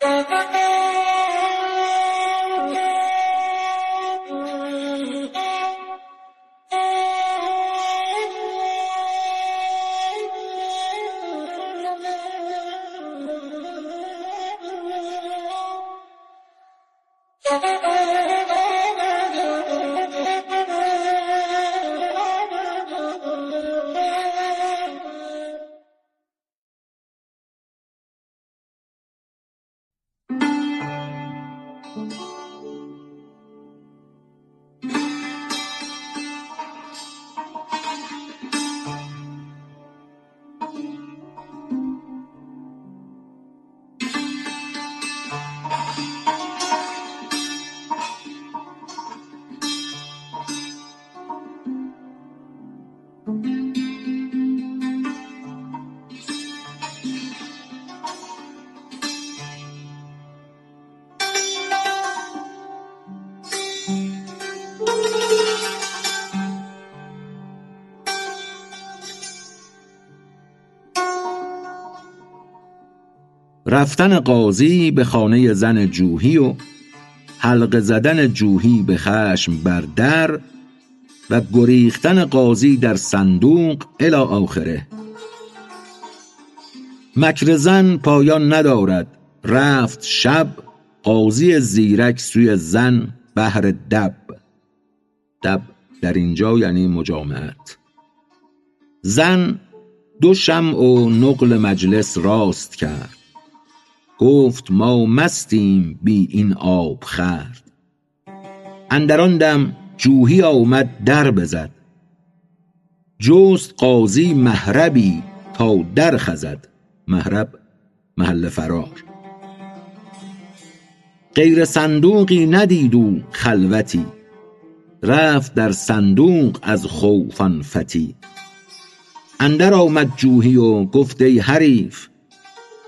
Thank you. رفتن قاضی به خانه زن جوحی و حلقه زدن جوحی به خشم بر در و گریختن قاضی در صندوق الی آخره. مکر زن پایان ندارد. رفت شب قاضی زیرک سوی زن بهر دب. دب در اینجا یعنی مجامعت. زن دو شمع و نقل مجلس راست کرد. گفت ما مستیم بی این آبخورد اندر آن دم جوحی آمد در بزد. جست قاضی مهربی تا در خزد. مهرب محل فرار. غیر صندوقی ندید او خلوتی. رفت در صندوق از خوف آن فتی. اندر آمد جوحی و گفت ای حریف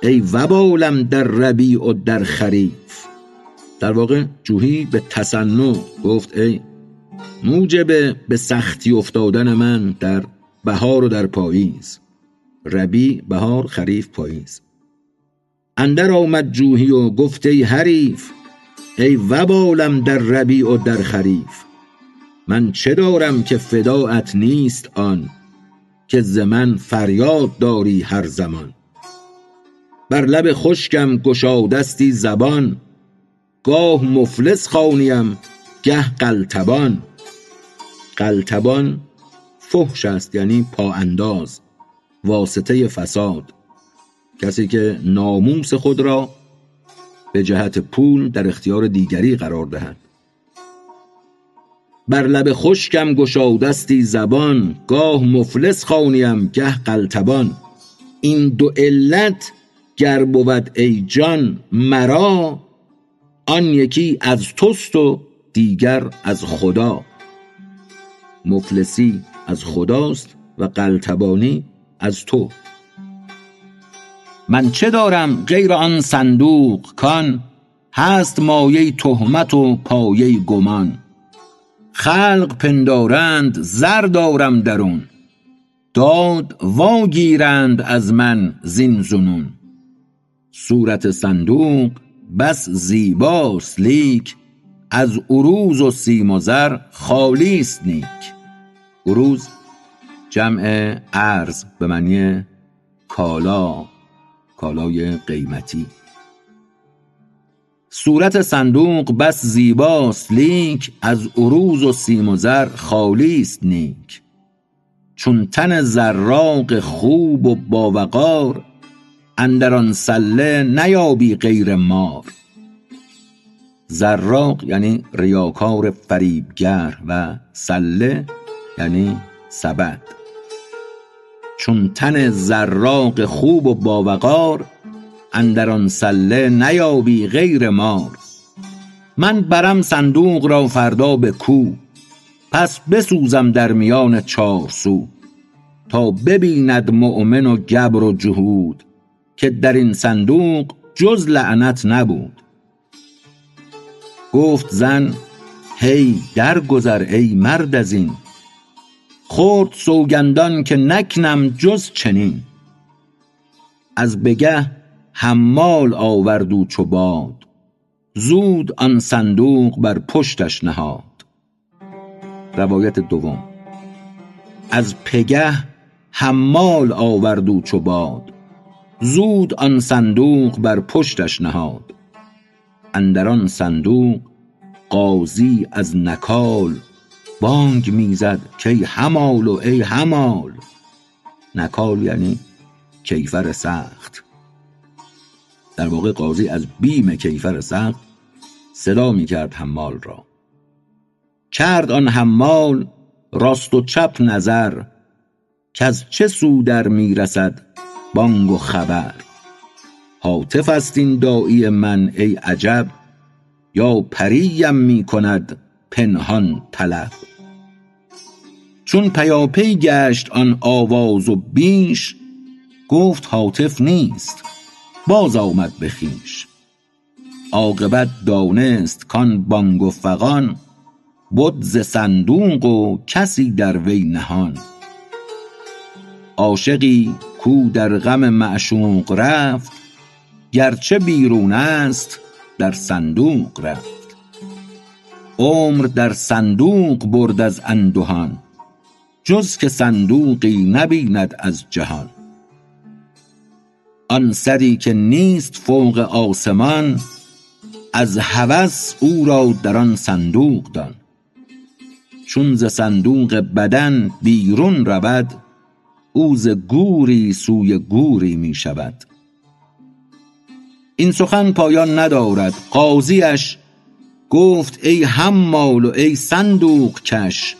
ای وبالم در ربیع و در خریف. در واقع جوحی به تصنع گفت ای موجب به سختی افتادن من در بهار و در پاییز. ربیع بهار خریف پاییز. اندر آمد جوحی و گفت ای حریف ای وبالم در ربیع و در خریف. من چه دارم که فداءت نیست آن که ز من فریاد داری هر زمان. بر لب خشکم گشادستی زبان گاه مفلس خوانیم گه قلتبان. قلتبان فحش است یعنی پا انداز واسطه فساد. کسی که ناموس خود را به جهت پول در اختیار دیگری قرار دهد. بر لب خشکم گشادستی زبان گاه مفلس خوانیم گه قلتبان. این دو علت گر بود ای جان مرا آن یکی از توست و دیگر از خدا. مفلسی از خداست و قلتبانی از تو. من چه دارم غیر آن صندوق کان؟ هست مایه تهمت و پایه گمان. خلق پندارند زر دارم درون. داد وا گیرند از من زین ظنون صورت صندوق بس زیباست لیک از عروض و سیم و زر خالی است نیک. عروض جمع ارز به معنی کالا کالای قیمتی. صورت صندوق بس زیباست لیک از عروض و سیم و زر خالی است نیک. چون تن زراق خوب و باوقار اندر آن سله نیابی غیر مار زراق یعنی ریاکار فریبگر و سله یعنی سبد. چون تن زراق خوب و باوقار اندر آن سله نیابی غیر مار. من برم صندوق را فردا به کوه پس بسوزم در میان چارسو تا ببیند مؤمن و گبر و جهود. که در این صندوق جز لعنت نبود. گفت زن هی در گذر ای مرد از این خورد سوگندان که نکنم جز چنین. از بگه حمال آورد و چو باد زود آن صندوق بر پشتش نهاد. روایت دوم. از پگه حمال آورد و چو باد زود آن صندوق بر پشتش نهاد. اندر آن صندوق قاضی از نکال بانگ می‌زد کای حمال و ای حمال. نکال یعنی کیفر سخت. در واقع قاضی از بیم کیفر سخت صدا می کرد حمال را. کرد آن حمال راست و چپ نظر که از چه سو در می رسد بانگ و خبر. هاتف است این داعی من ای عجب یا پریم می کند پنهان طلب. چون پیاپی گشت آن آواز و بیش گفت هاتف نیست باز آمد به خویش. عاقبت دانست کان بانگ و فغان بد ز صندوق و کسی در وی نهان. عاشقی کو در غم معشوق رفت گرچه بیرون است در صندوق رفت. عمر در صندوق برد از اندهان جز که صندوقی نبیند از جهان. آن سری که نیست فوق آسمان از هوس او را در آن صندوق دان. چون ز صندوق بدن بیرون رود او ز گوری سوی گوری می شود. این سخن پایان ندارد قاضیش گفت ای حمال و ای صندوق کش.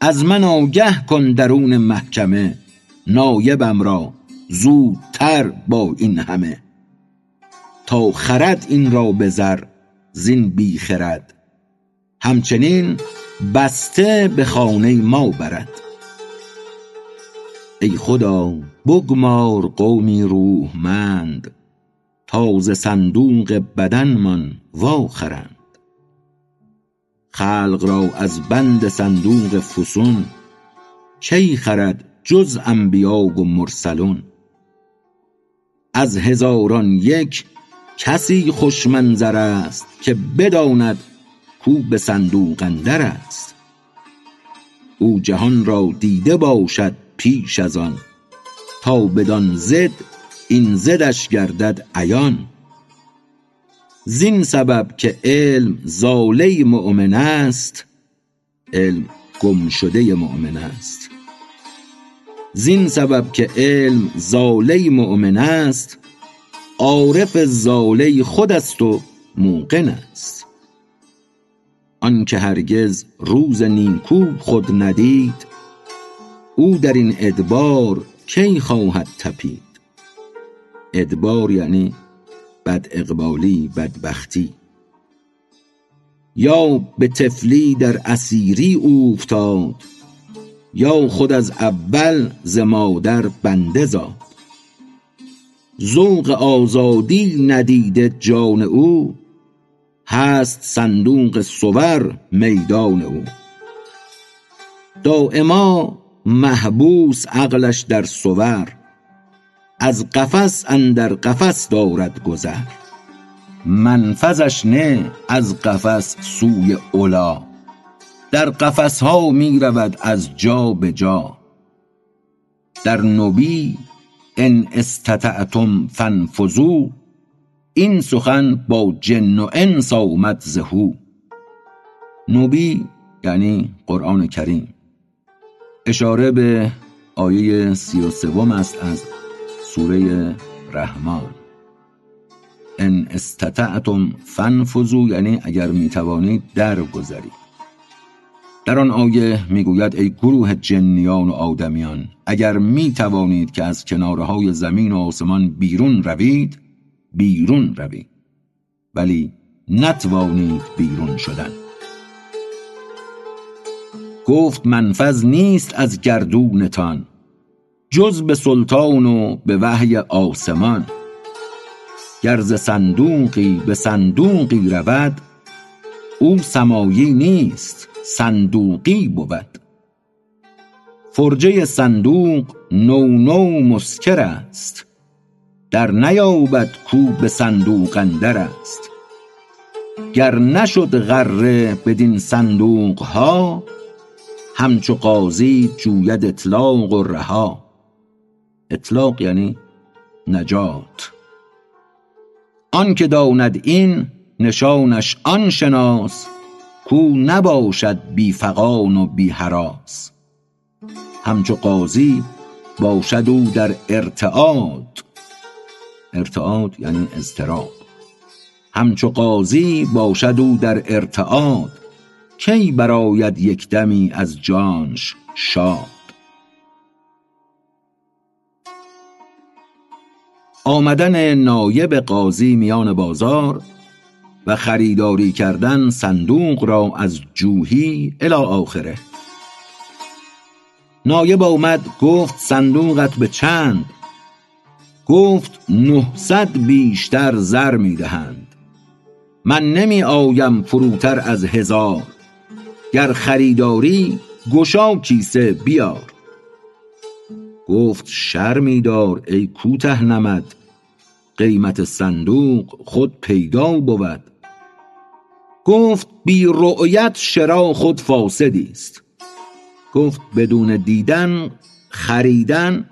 از من آگه کن درون محکمه نایبم را زودتر با این همه. تا خرد این را به زر زین بی خرد. همچنین بسته به خانه ما برد. ای خدا بگمار قومی روحمند تا ز صندوق بدنمان وا خرند خلق را از بند صندوق فسون کی خرد جز انبیا و مرسلون؟ از هزاران یک کسی خوش منظر است که بداند کو به صندوق اندر است. او جهان را دیده باشد پیش از آن. تا بدان ضد این ضدش گردد عیان. زین سبب که علم ضاله مؤمن است علم گمشده مؤمن است. زین سبب که علم ضاله مؤمن است عارف ضاله خود است و موقن است. آن که هرگز روز نیکو خود ندید او در این ادبار کی خواهد تپید؟ ادبار یعنی بد اقبالی بدبختی. یا به طفلی در اسیری اوفتاد یا خود از اول ز مادر بنده زاد. ذوق آزادی ندیده جان او هست صندوق صور میدان او. دایما محبوس عقلش در صور از قفس اندر قفس دارد گذر. منفذش نه از قفس سوی علی در قفس ها می رود از جا به جا. در نبی ان استطعتم فانفذوا این سخن با جن و انس آمد ز هو نبی یعنی قرآن کریم. اشاره به آیه سی و سوم است از سوره رحمان ان استطعتم فانفذوا یعنی اگر می توانید در گذرید در آن آیه می‌گوید ای گروه جنیان و آدمیان اگر می توانید که از کناره های زمین و آسمان بیرون روید بیرون روید. ولی نتوانید بیرون شدن. گفت منفذ نیست از گردونتان جز به سلطان و به وحی آسمان. ز صندوقی به صندوقی رود او سمایی نیست صندوقی بود. فرجه صندوق نو نو مسکر است در نیابد کو به صندوق اندر است. گر نشد غره بدین صندوق ها همچو قاضی جوید اطلاق و رها. اطلاق یعنی نجات. آن که داند این نشانش آن شناس کو نباشد بی فغان و بی هراس همچو قاضی باشد او در ارتعاد. ارتعاد یعنی اضطراب. همچو قاضی باشد او در ارتعاد. کی برآید یک دمی از جانش شاد؟ آمدن نایب قاضی میان بازار و خریداری کردن صندوق را از جوهی الی آخره. نایب آمد گفت صندوقت به چند؟ گفت نهصد بیشتر زر می دهند من نمی آیم فروتر از هزار. گر خریداری گشا کیسه بیار. گفت شرمی دار ای کوته نمد قیمت صندوق خود پیدا بود. گفت بی رؤیت شرا خود فاسدی است. گفت بدون دیدن خریدن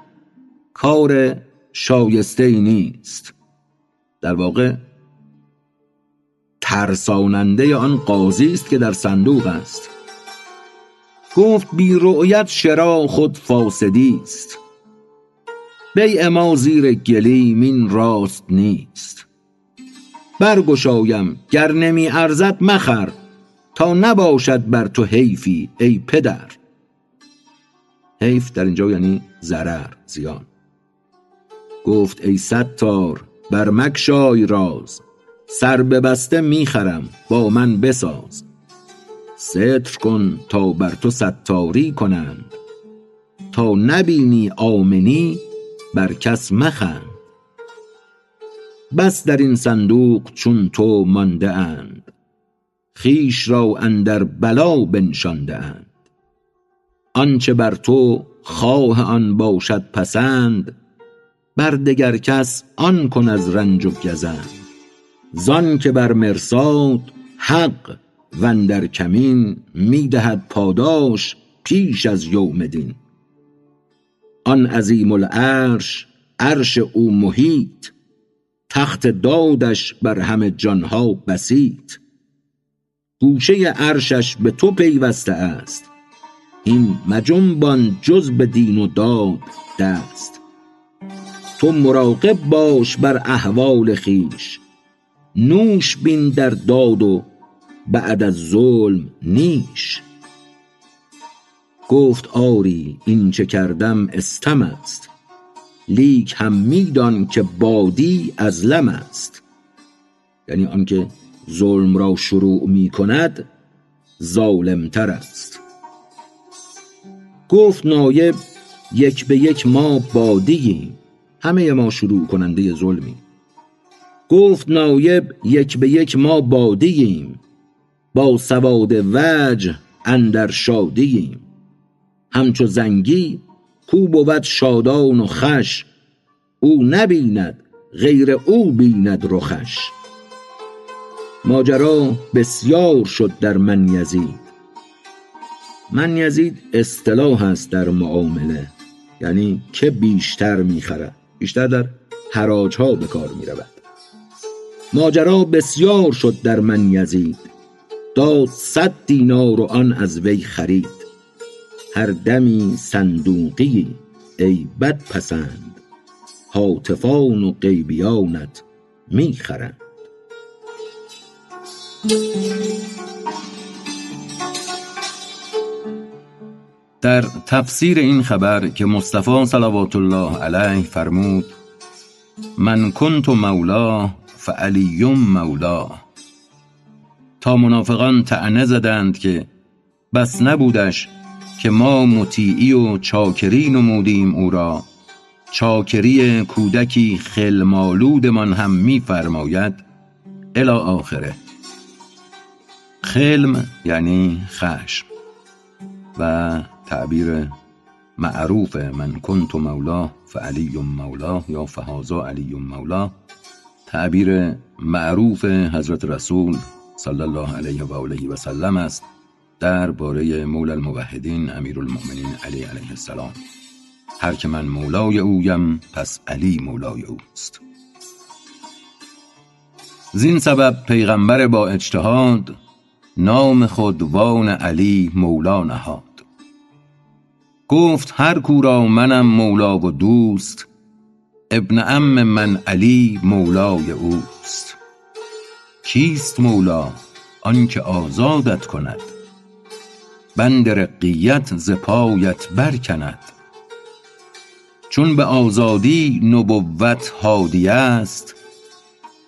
کار شایسته ای نیست. در واقع ترساننده آن قاضی است که در صندوق است. گفت بی رؤیت شرا خود فاسدی است. بیع ما زیر گلیم این راست نیست. برگشایم گر نمی ارزد مخر تا نباشد بر تو حیفی ای پدر. حیف در اینجا یعنی ضرر زیان. گفت ای ستار بر مگشای راز. سر ببسته می خرم با من بساز. ستر کن تا بر تو ستاری کنند. تا نبینی آمنی بر کس مخند. بس در این صندوق چون تو مانده اند خویش را اندر بلا بنشانده اند آنچه بر تو خواه آن باشد پسند بر دگر کس آن کن از رنج و گزند. زان که بر مرصاد حق و اندر کمین می دهد پاداش پیش از یوم دین. آن عظیم العرش عرش او محیط تخت دادش بر همه جانها بسیط. گوشه عرشش به تو پیوسته است هین مجنبان جز به دین و داد دست. تو مراقب باش بر احوال خویش نوش بین در داد و بعد از ظلم نیش. گفت آری این چه کردم استم است. لیک هم می دان که بادی اظلم است. یعنی آنکه ظلم را شروع می کند ظالم تر است. گفت نایب یک به یک ما بادییم. همه ما شروع کننده ظلمی گفت نایب یک به یک ما بادییم. با سواد وجه اندر شادییم. همچو زنگی کو بود شادان و خوش او نبیند غیر او بیند رخش. ماجرا بسیار شد در من یزید. من یزید اصطلاح است در معامله یعنی که بیشتر می‌خرد. بیشتر در حراج ها به کار می رود ماجرا بسیار شد در من یزید. داد صد دینار و آن از وی خرید. هر دمی صندوقی ای بد پسند هاتفان و غیبیانت می خرند. در تفسیر این خبر که مصطفی صلوات الله علیه فرمود من کنت مولا فعلی مولا. تا منافقان طعنه زدند که بس نبودش که ما مطیعی و چاکری نمودیم او را. چاکری کودکی خلمالودمان هم میفرماید الی آخره. خلم یعنی خشم و تعبیر معروف من کنت مولاه فعلی مولاه یا فهازا علی مولاه تعبیر معروف حضرت رسول صلی الله علیه و آله و سلم است باره مولا الموحدین امیرالمؤمنین علی علیه السلام. هر که من مولای اویم پس علی مولای اوست. زین سبب پیغمبر با اجتهاد نام خود وان علی مولا نهاد. گفت هر کورا منم مولا و دوست ابن ام من علی مولای اوست. کیست مولا آنکه آزادت کند؟ بند رقیت ز پایت برکند. چون به آزادی نبوت هادی است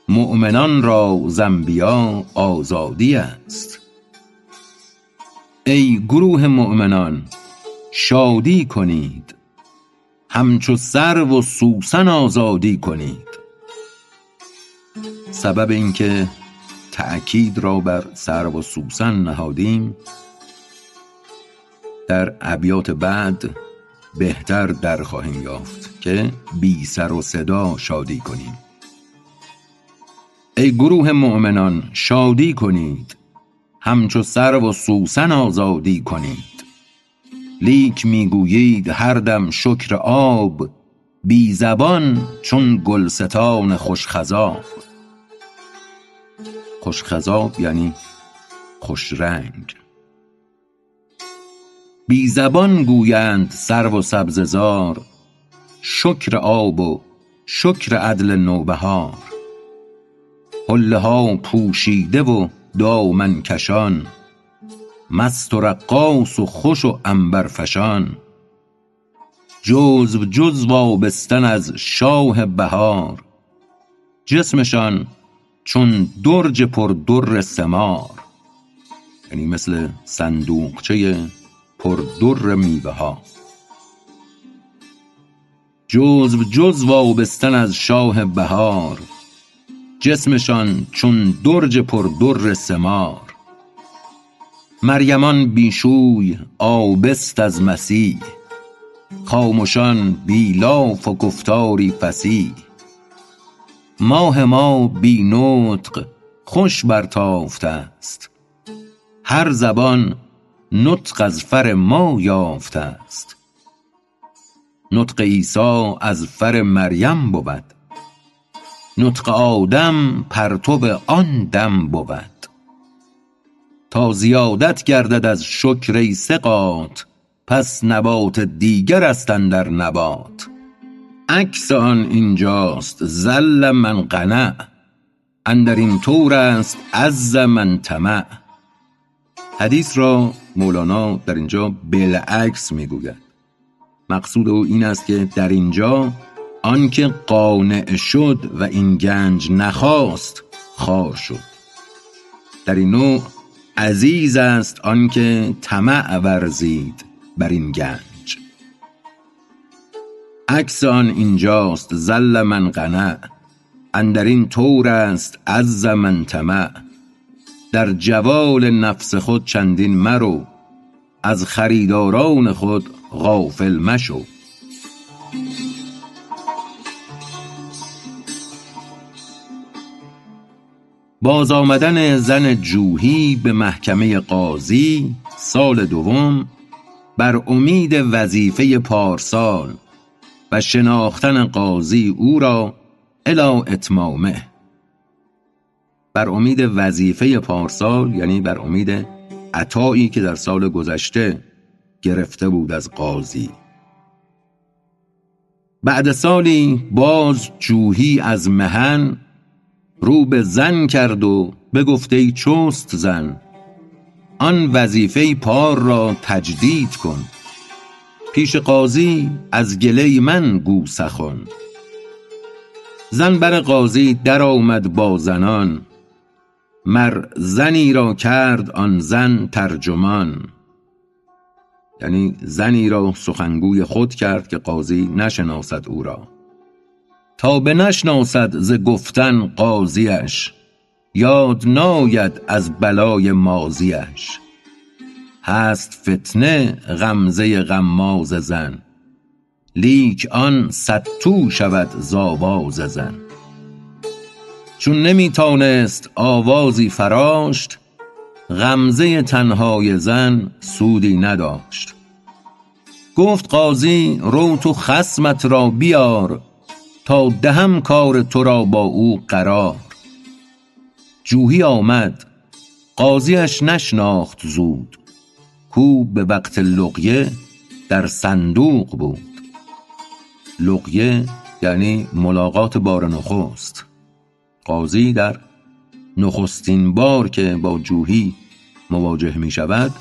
مؤمنان را زنبیا آزادی است. ای گروه مؤمنان شادی کنید. همچو سرو و سوسن آزادی کنید. سبب اینکه تأکید را بر سرو و سوسن نهادیم در ابیات بعد بهتر در خواهیم یافت که بی سر و صدا شادی کنیم. ای گروه مؤمنان شادی کنید. همچو سر و سوسن آزادی کنید لیک می‌گویید هر دم شکر آب بی زبان چون گلستان خوشخزاب خوشخزاب یعنی خوش رنگ بی زبان گویند سرو و سبززار شکر آب و شکر عدل نوبهار. حله ها پوشیده و دامن کشان مست و رقاص و خوش و عنبرفشان جزو جزو آبستن از شاه بهار. جسمشان چون درج پر در ثمار یعنی مثل صندوقچه پر در میوه ها جزو جزو آبستن از شاه بهار. جسمشان چون درج پر در ثمار مریمان بی شوی آبست از مسیح. خامشان بی لاف و گفتاری فصیح. ماه ما بی نطق خوش برتافته است. هر زبان نطق از فر ما یافته است. نطق عیسی از فر مریم بود. نطق آدم پرتو آن دم بود. تا زیادت گردد از شکر ای ثقات پس نبات دیگر است اندر نبات. عکس آن اینجاست ذل من قنع اندر این طور است عز من طمع. حدیث را مولانا در اینجا بالعکس می‌گوید. مقصود او این است که در اینجا آنکه قانع شد و این گنج نخواست خار شد. در این نوع عزیز است آنکه طمع ورزید بر این گنج. عکس آن اینجاست ذل من قنع. اندر این طور است عز من طمع. در جوال نفس خود چندین مرو. از خریداران خود غافل مشو. باز آمدن زن جوحی به محکمه قاضی سال دوم بر امید وظیفه پارسال و شناختن قاضی او را الی اتمامه. بر امید وظیفه پارسال یعنی بر امید عطایی که در سال گذشته گرفته بود از قاضی. بعد سالی باز جوهی از مهن رو به زن کرد و بگفت ای چست زن آن وظیفه پار را تجدید کن. پیش قاضی از گله من گو سخن. زن بر قاضی در آمد با زنان مر زنی را کرد آن زن ترجمان. یعنی زنی را سخنگوی خود کرد که قاضی نشناسد او را. تا بنشناسد ز گفتن قاضیش یاد ناید از بلای ماضیش. هست فتنه غمزه غماز زن لیک آن صدتو شود ز آواز زن. چون نمی تانست آوازی فراشت غمزه تنهای زن سودی نداشت. گفت قاضی رو تو خصمت را بیار تا دهم کار تو را با او قرار. جوحی آمد قاضیش نشناخت زود. کو به وقت لقیه در صندوق بود. لقیه یعنی ملاقات بار نخست. قاضی در نخستین بار که با جوحی مواجه می شود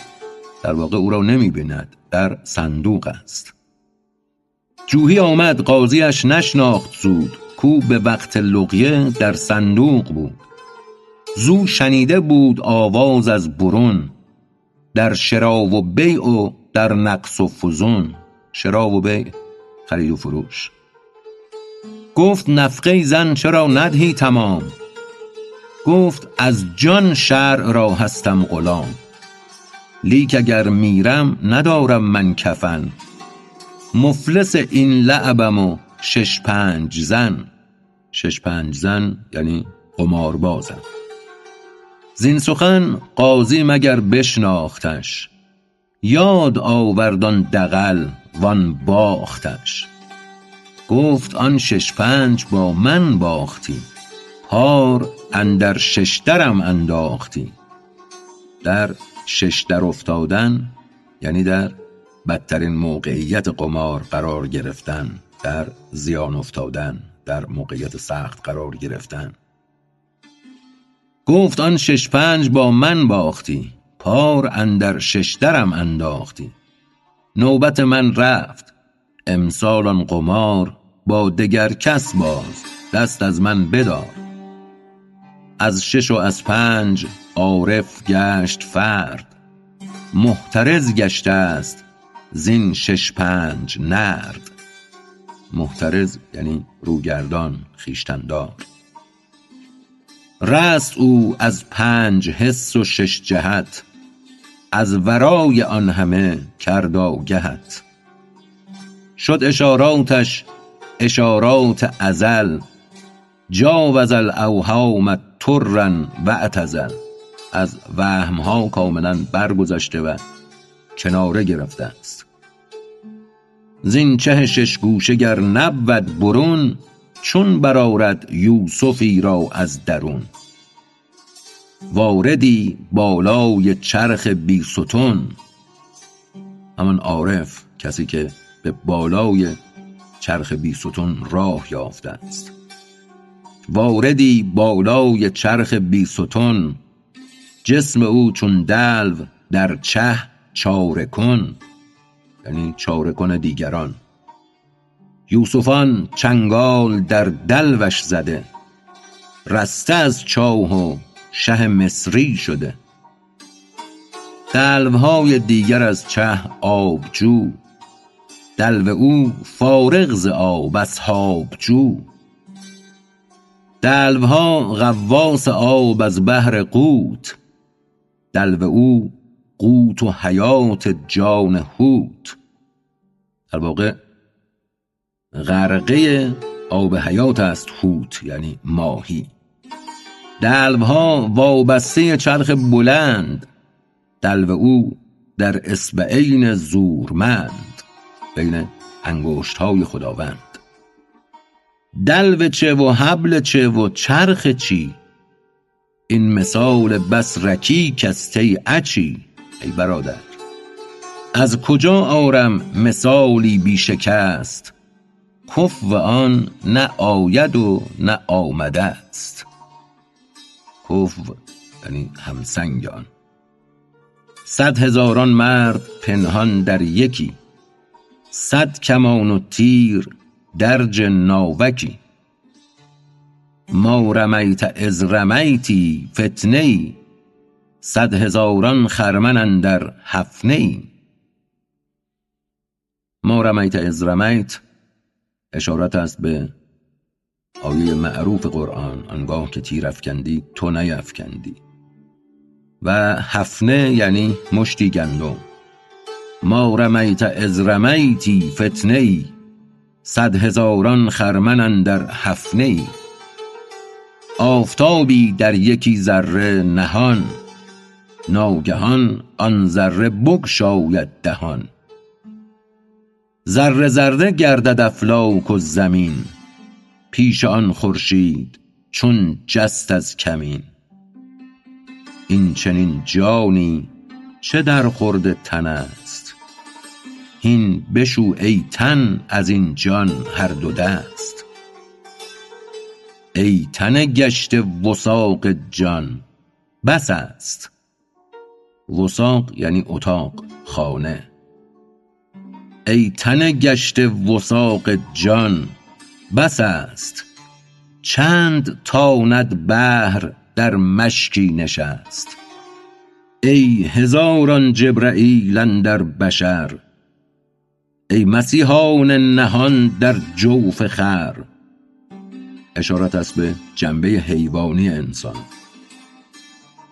در واقع او را نمی بیند در صندوق است. جوحی آمد قاضیش نشناخت زود. کو به وقت لقیه در صندوق بود. زو شنیده بود آواز از برون. در شرا و بیع و در نقص و فزون. شرا و بیع خرید و فروش. گفت نفقه زن چرا ندهی تمام؟ گفت از جان شرع را هستم غلام. لیک اگر میرم ندارم من کفن. مفلس این لعبم و شش پنج زن. شش پنج زن یعنی قماربازم زین سخن قاضی مگر بشناختش؟ یاد آورد آن دغل وان باختش. گفت آن شش پنج با من باختی. پار اندر ششدرم انداختی. در ششدر افتادن یعنی در بدترین موقعیت قمار قرار گرفتن در زیان افتادن در موقعیت سخت قرار گرفتن. گفت آن شش پنج با من باختی پار اندر ششدرم انداختی. نوبت من رفت امسال آن قمار با دگر کس باز دست از من بدار. از شش و از پنج عارف گشت فرد محترز گشته است زین شش پنج نرد. محترز یعنی روگردان خویشتن دار رست او از پنج حس و شش جهت از ورای آن همه کرد آگهت شد اشاراتش اشارات ازل جاوز الاوهام طرا و اعتزل. از وهم ها کاملا برگذشته و کناره گرفته است. زین چه شش گوشه گر نبود برون چون برآرد یوسفی را از درون. واردی بالای چرخ بی ستون. همان عارف کسی که به بالای چرخ بی ستون راه یافته است. واردی بالای چرخ بی ستون جسم او چون دلو در چه چاره کن یعنی چاره کن دیگران. یوسفان چنگال در دلوش زده رسته از چاه و شه مصری شده. دلوهای دیگر از چه آبجو دلو او فارغ ز آب اصحاب جو دلوها غواص آب از بهر قوت دلو او قوت و حیات جان حوت. در واقع غرقه آب حیات است حوت یعنی ماهی. دلوها وابسته چرخ بلند. دلو او در اصبعین زورمند بین انگشت های خداوند. دلو چه و حبل چه و چرخ چی؟ این مثال بس رکیک است ای اچی. ای برادر. از کجا آرم مثالی بی شکست کفو آن نه آید و نه آمده است کفو یعنی همسنگ آن. صد هزاران مرد پنهان در یکی. صد کمان و تیر درج ناوکی. ما رمیت اذ رمیتی فتنه صد هزاران خرمن اندر حفنه ای ما رمیت اذ رمیت اشارت است به آیه معروف قرآن آنگاه که تیر افکندی تو نیفکندی و هفنه یعنی مشتی گندم. ما رمیت از رمیتی فتنه ای صد هزاران خرمن در هفنه ای آفتابی در یکی ذره نهان. ناگهان آن ذره بگشاید دهان. ذره ذره گردد افلاک و زمین پیش آن خورشید چون جست از کمین. این چنین جانی چه در خورد تن است؟ هین بشو ای تن از این جان هر دو دست. ای تن گشته وثاق جان بس است. وثاق یعنی اتاق خانه. ای تن گشته وثاق جان بس است. چند تاند بحر در مشکی نشست. ای هزاران جبرییل اندر بشر ای مسیحان نهان در جوف خر. اشارت است به جنبه حیوانی انسان.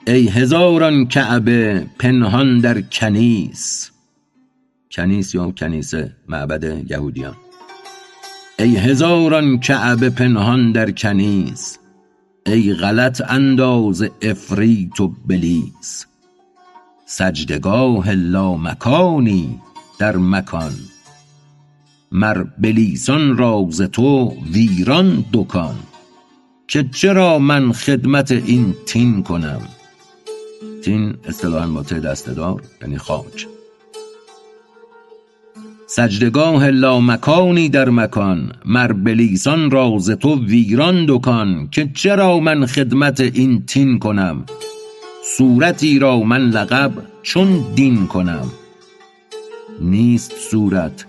ای هزاران کعبه پنهان در کنیس. کنیس یا کنیسه معبد یهودیان. ای هزاران کعبه پنهان در کنیس. ای غلط انداز عفریت و بلیس. سجدگاه لامکانی در مکان. مر بلیسان را ز تو ویران دکان. که چرا من خدمت این تین کنم؟ تین اصطلاحا با ته دسته دار یعنی خاک سجدگاه لامکانی در مکان مر بلیسان را ز تو ویران دکان که چرا من خدمت این تین کنم؟ صورتی را من لقب چون دین کنم. نیست صورت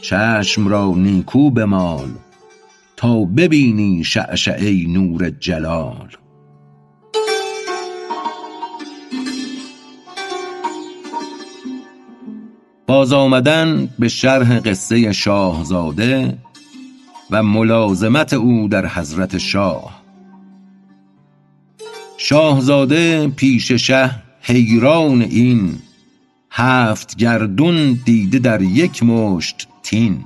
چشم را نیکو بمال تا ببینی شعشعه نور جلال. باز آمدن به شرح قصه شاهزاده و ملازمت او در حضرت شاه. شاهزاده پیش شه حیران این هفت گردون دیده در یک مشت تین.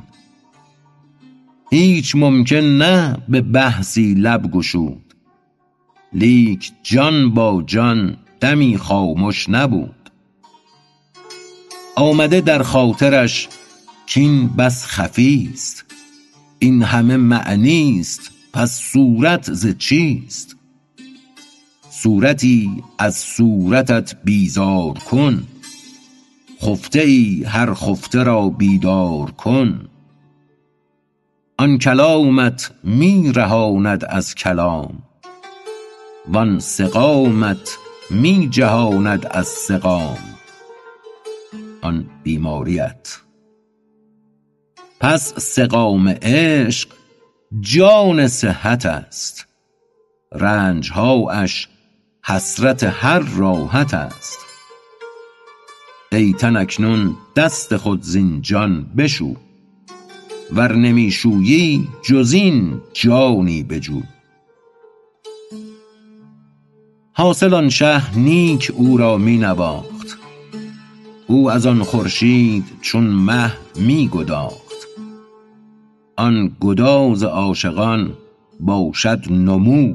هیچ ممکن نه به بحثی لب گشود. لیک جان با جان دمی خامش نبود. آمده در خاطرش کین بس خفیست. این همه معنیست پس صورت ز چیست؟ صورتی از صورتت بیزار کن. خفته ای هر خفته را بیدار کن. آن کلامت می رهاند از کلام. وان سقامت می جهاند از سقام. آن بیماریت. پس سقام عشق جان صحت است. رنجهااش حسرت هر راحت است. ای تن اکنون دست خود زین جان بشو ور نمی شویی جز این جانی بجو. حاصل آن شه نیک او را می او از آن خورشید چون مه می گداخت. آن گداز عاشقان باشد نمو.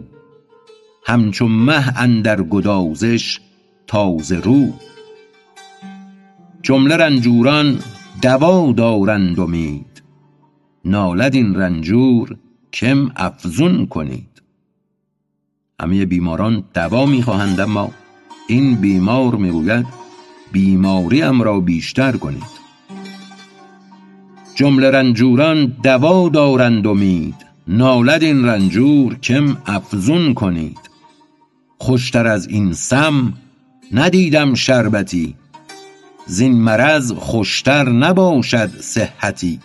همچو مه اندر گدازش تازه رو. جمله رنجوران دوا دارند امید. نالد این رنجور کم افزون کنید. همه بیماران دوا می خواهند اما این بیمار می گوید بیماریم را بیشتر کنید. جمله رنجوران دوا دارند امید. نالد این رنجور کم افزون کنید. خوشتر از این سم ندیدم شربتی. زین مرض خوشتر نباشد صحتی.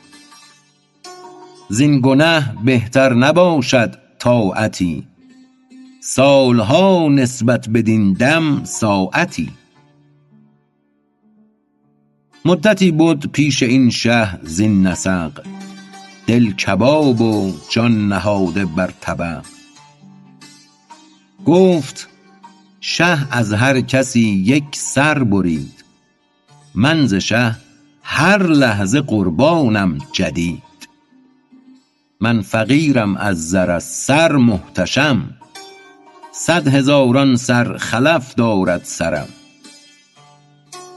زین گنه بهتر نباشد طاعتی. سالها نسبت بدین دم ساعتی. مدتی بد پیش این شه زین نسق. دل کباب و جان نهاده بر طبق گفت شه از هر کسی یک سر برید. من ز شه هر لحظه قربانم جدید. من فقیرم از زر سر محتشم. صد هزاران سر خلف دارد سرم.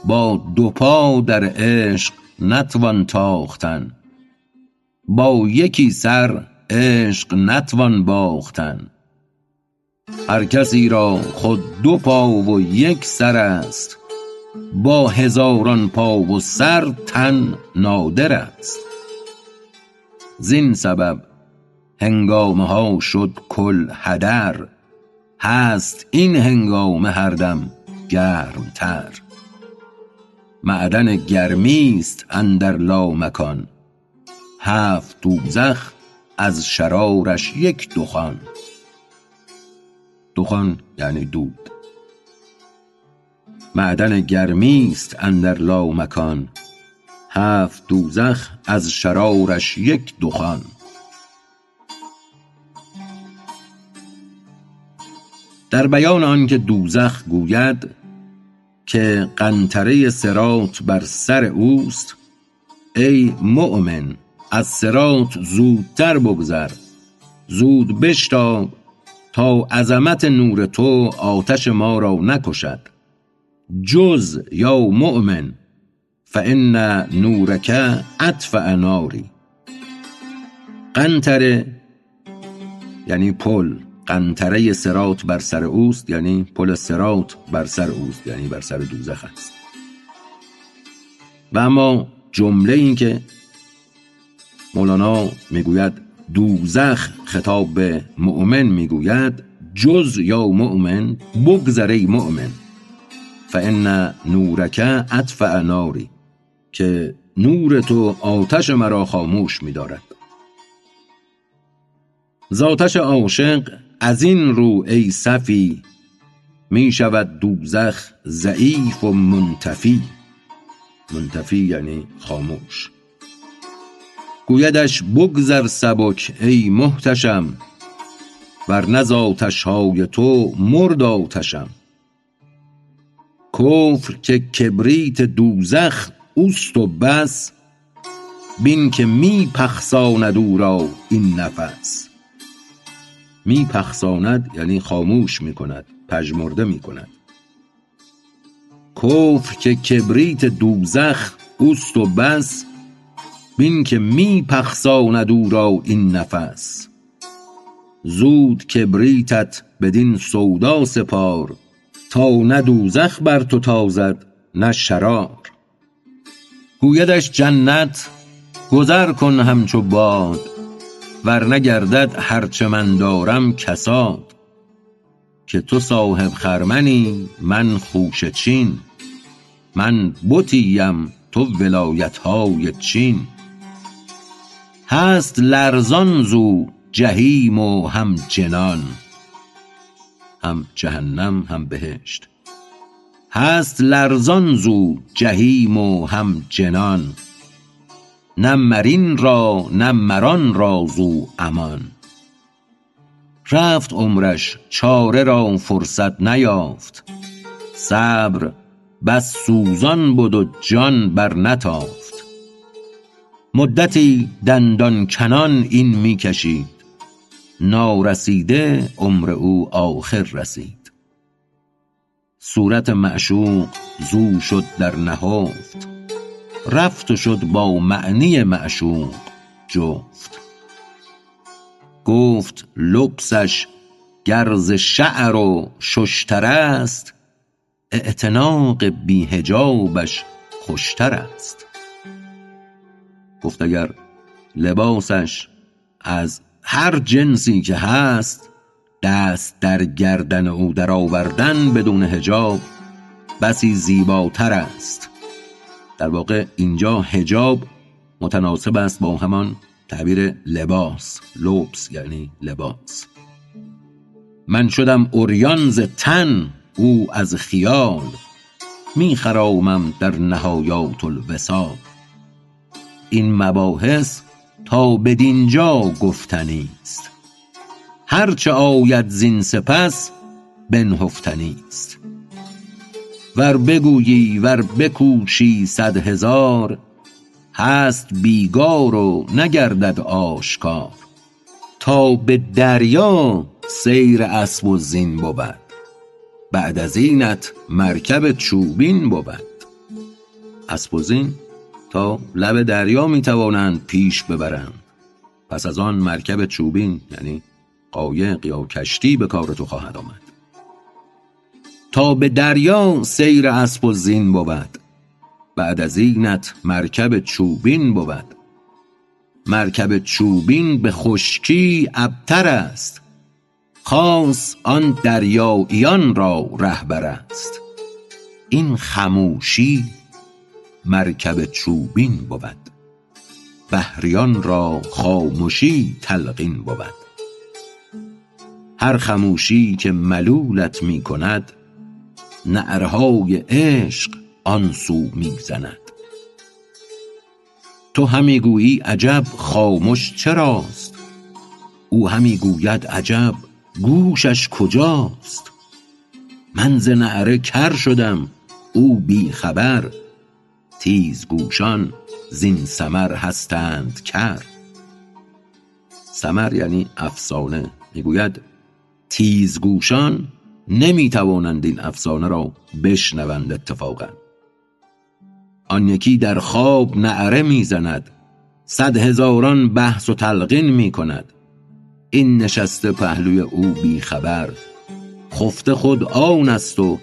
با دو پا در عشق نتوان تاختن. با یکی سر عشق نتوان باختن. هر کسی را خود دو پا و یک سر است با هزاران پا و سر تن نادر است. زین سبب هنگامه ها شد کل هدر هست این هنگامه هر دم گرم تر معدن گرمی است اندر لامکان. هفت دوزخ از شرارش یک دخان. دخان یعنی دود. معدن گرمی است اندر لامکان. هفت دوزخ از شرارش یک دخان. در بیان آنکه دوزخ گوید که قنطره صراط بر سر اوست ای مؤمن از صراط زودتر بگذر زود بشتاب تا عظمت نور تو آتش ما را نکشد. جز یا مؤمن فان نورک اطفأ ناری. قنطره یعنی پل قنطره سرات بر سر اوست یعنی پل سرات بر سر اوست یعنی بر سر دوزخ است. و اما جمله این که مولانا می‌گوید دوزخ خطاب به مؤمن می‌گوید جز یا مؤمن بگذر ای مؤمن. فان نورک اطفأ ناری که نور تو آتش مرا خاموش می‌دارد. زاتش عاشق از این رو ای صفی می شود دوزخ ضعیف و منتفی منتفی یعنی خاموش گویدش بگذر سبک ای محتشم ورنه ز آتش های تو مرد آتشم کفر که کبریت دوزخ اوست و بس بین که می پخساند او را این نفس می پخساند یعنی خاموش می کند پژمرده می کند کفر که کبریت دوزخ اوست و بس بین که می پخساند او را این نفس. زود کبریتت بدین سودا سپار تا نه دوزخ بر تو تازد نه شرار. گویدش جنت گذر کن همچو باد. ورنه گردد هر چه من دارم کساد که تو صاحب خرمنی من خوشه چین. من بتی ام تو ولایت های چین. هست لرزان زو جحیم و هم جنان. هم جهنم هم بهشت. هست لرزان زو جحیم و هم جنان. نه مر این را نه مر آن را زو امان. رفت عمرش چاره را فرصت نیافت. صبر بس سوزان بد و جان بر نتافت. مدتی دندان کنان این می کشید. نارسیده عمر او آخر رسید. صورت معشوق زو شد در نهفت رفت و شد با معنی معشوق جفت. گفت لبسش گر ز شعر و ششتر است اعتناق بی حجابش خوشتر است. گفت اگر لباسش از هر جنسی که هست دست در گردن او در آوردن بدون حجاب بسی زیباتر است. در واقع اینجا حجاب متناسب است با همان تعبیر لباس لبس یعنی لباس. من شدم عریان ز تن او از خیال. می خرامم در نهایات الوصال. این مباحث تا بدینجا گفتنی است. هر چه آید زین سپس بنهفتنی است. ور بگویی ور بکوشی صد هزار هست بیگار و نگردد آشکار. تا به دریا سیر اسب و زین بود بعد از اینت مرکب چوبین بود. اسب و زین تا لب دریا می توانند پیش ببرند. پس از آن مرکب چوبین یعنی قایق یا کشتی به کار تو خواهد آمد. تا به دریا سیر اسب و زین بود. بعد از اینت مرکب چوبین بود. مرکب چوبین به خشکی ابتر است. خاص آن دریاییان را رهبر است. این خموشی مرکب چوبین بود. بحریان را خامشی تلقین بود. هر خموشی که ملولت می کند نعرهای عشق آن سو می زند تو همی گویی عجب خامش چراست؟ او همی گوید عجب گوشش کجاست؟ من ز نعره کر شدم او بی خبر تیزگوشان زین سمر هستند کر. سمر یعنی افسانه می‌گوید تیزگوشان نمی توانند این افسانه را بشنوند اتفاقا. آن یکی در خواب نعره می‌زند. صد هزاران بحث و تلقین می کند این نشسته پهلوی او بی خبر خفته خود آن است و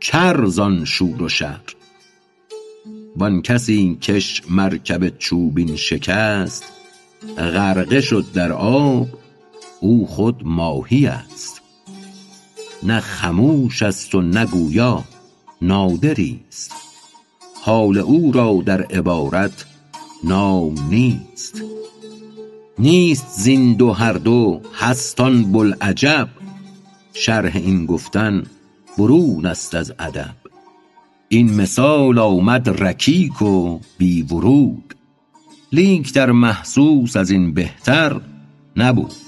کر زان شور و شر. وان کسی کش مرکب چوبین شکست غرقه شد در آب او خود ماهی است. نه خموش است و نه گویا نادری است. حال او را در عبارت نام نیست. نیست زین دو هر دو هست آن شرح این گفتن برون است از ادب. این مثال آمد رکیک و بی ورود. لیک در محسوس از این بهتر نبود.